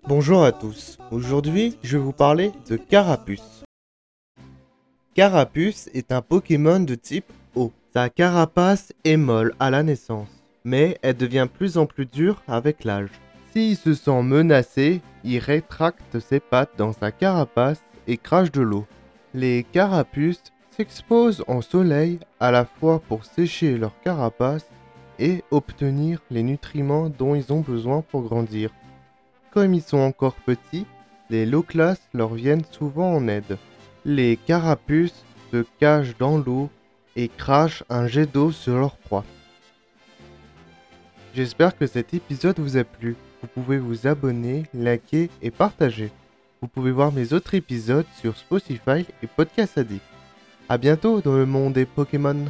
Bonjour à tous, aujourd'hui je vais vous parler de Carapuce. Carapuce est un Pokémon de type eau. Sa carapace est molle à la naissance, mais elle devient plus en plus dure avec l'âge. S'il se sent menacé, il rétracte ses pattes dans sa carapace et crache de l'eau. Les carapuces s'exposent en soleil à la fois pour sécher leur carapace et obtenir les nutriments dont ils ont besoin pour grandir. Comme ils sont encore petits, les Loclas leur viennent souvent en aide. Les carapuces se cachent dans l'eau et crachent un jet d'eau sur leur proie. J'espère que cet épisode vous a plu. Vous pouvez vous abonner, liker et partager. Vous pouvez voir mes autres épisodes sur Spotify et Podcast Addict. A bientôt dans le monde des Pokémon.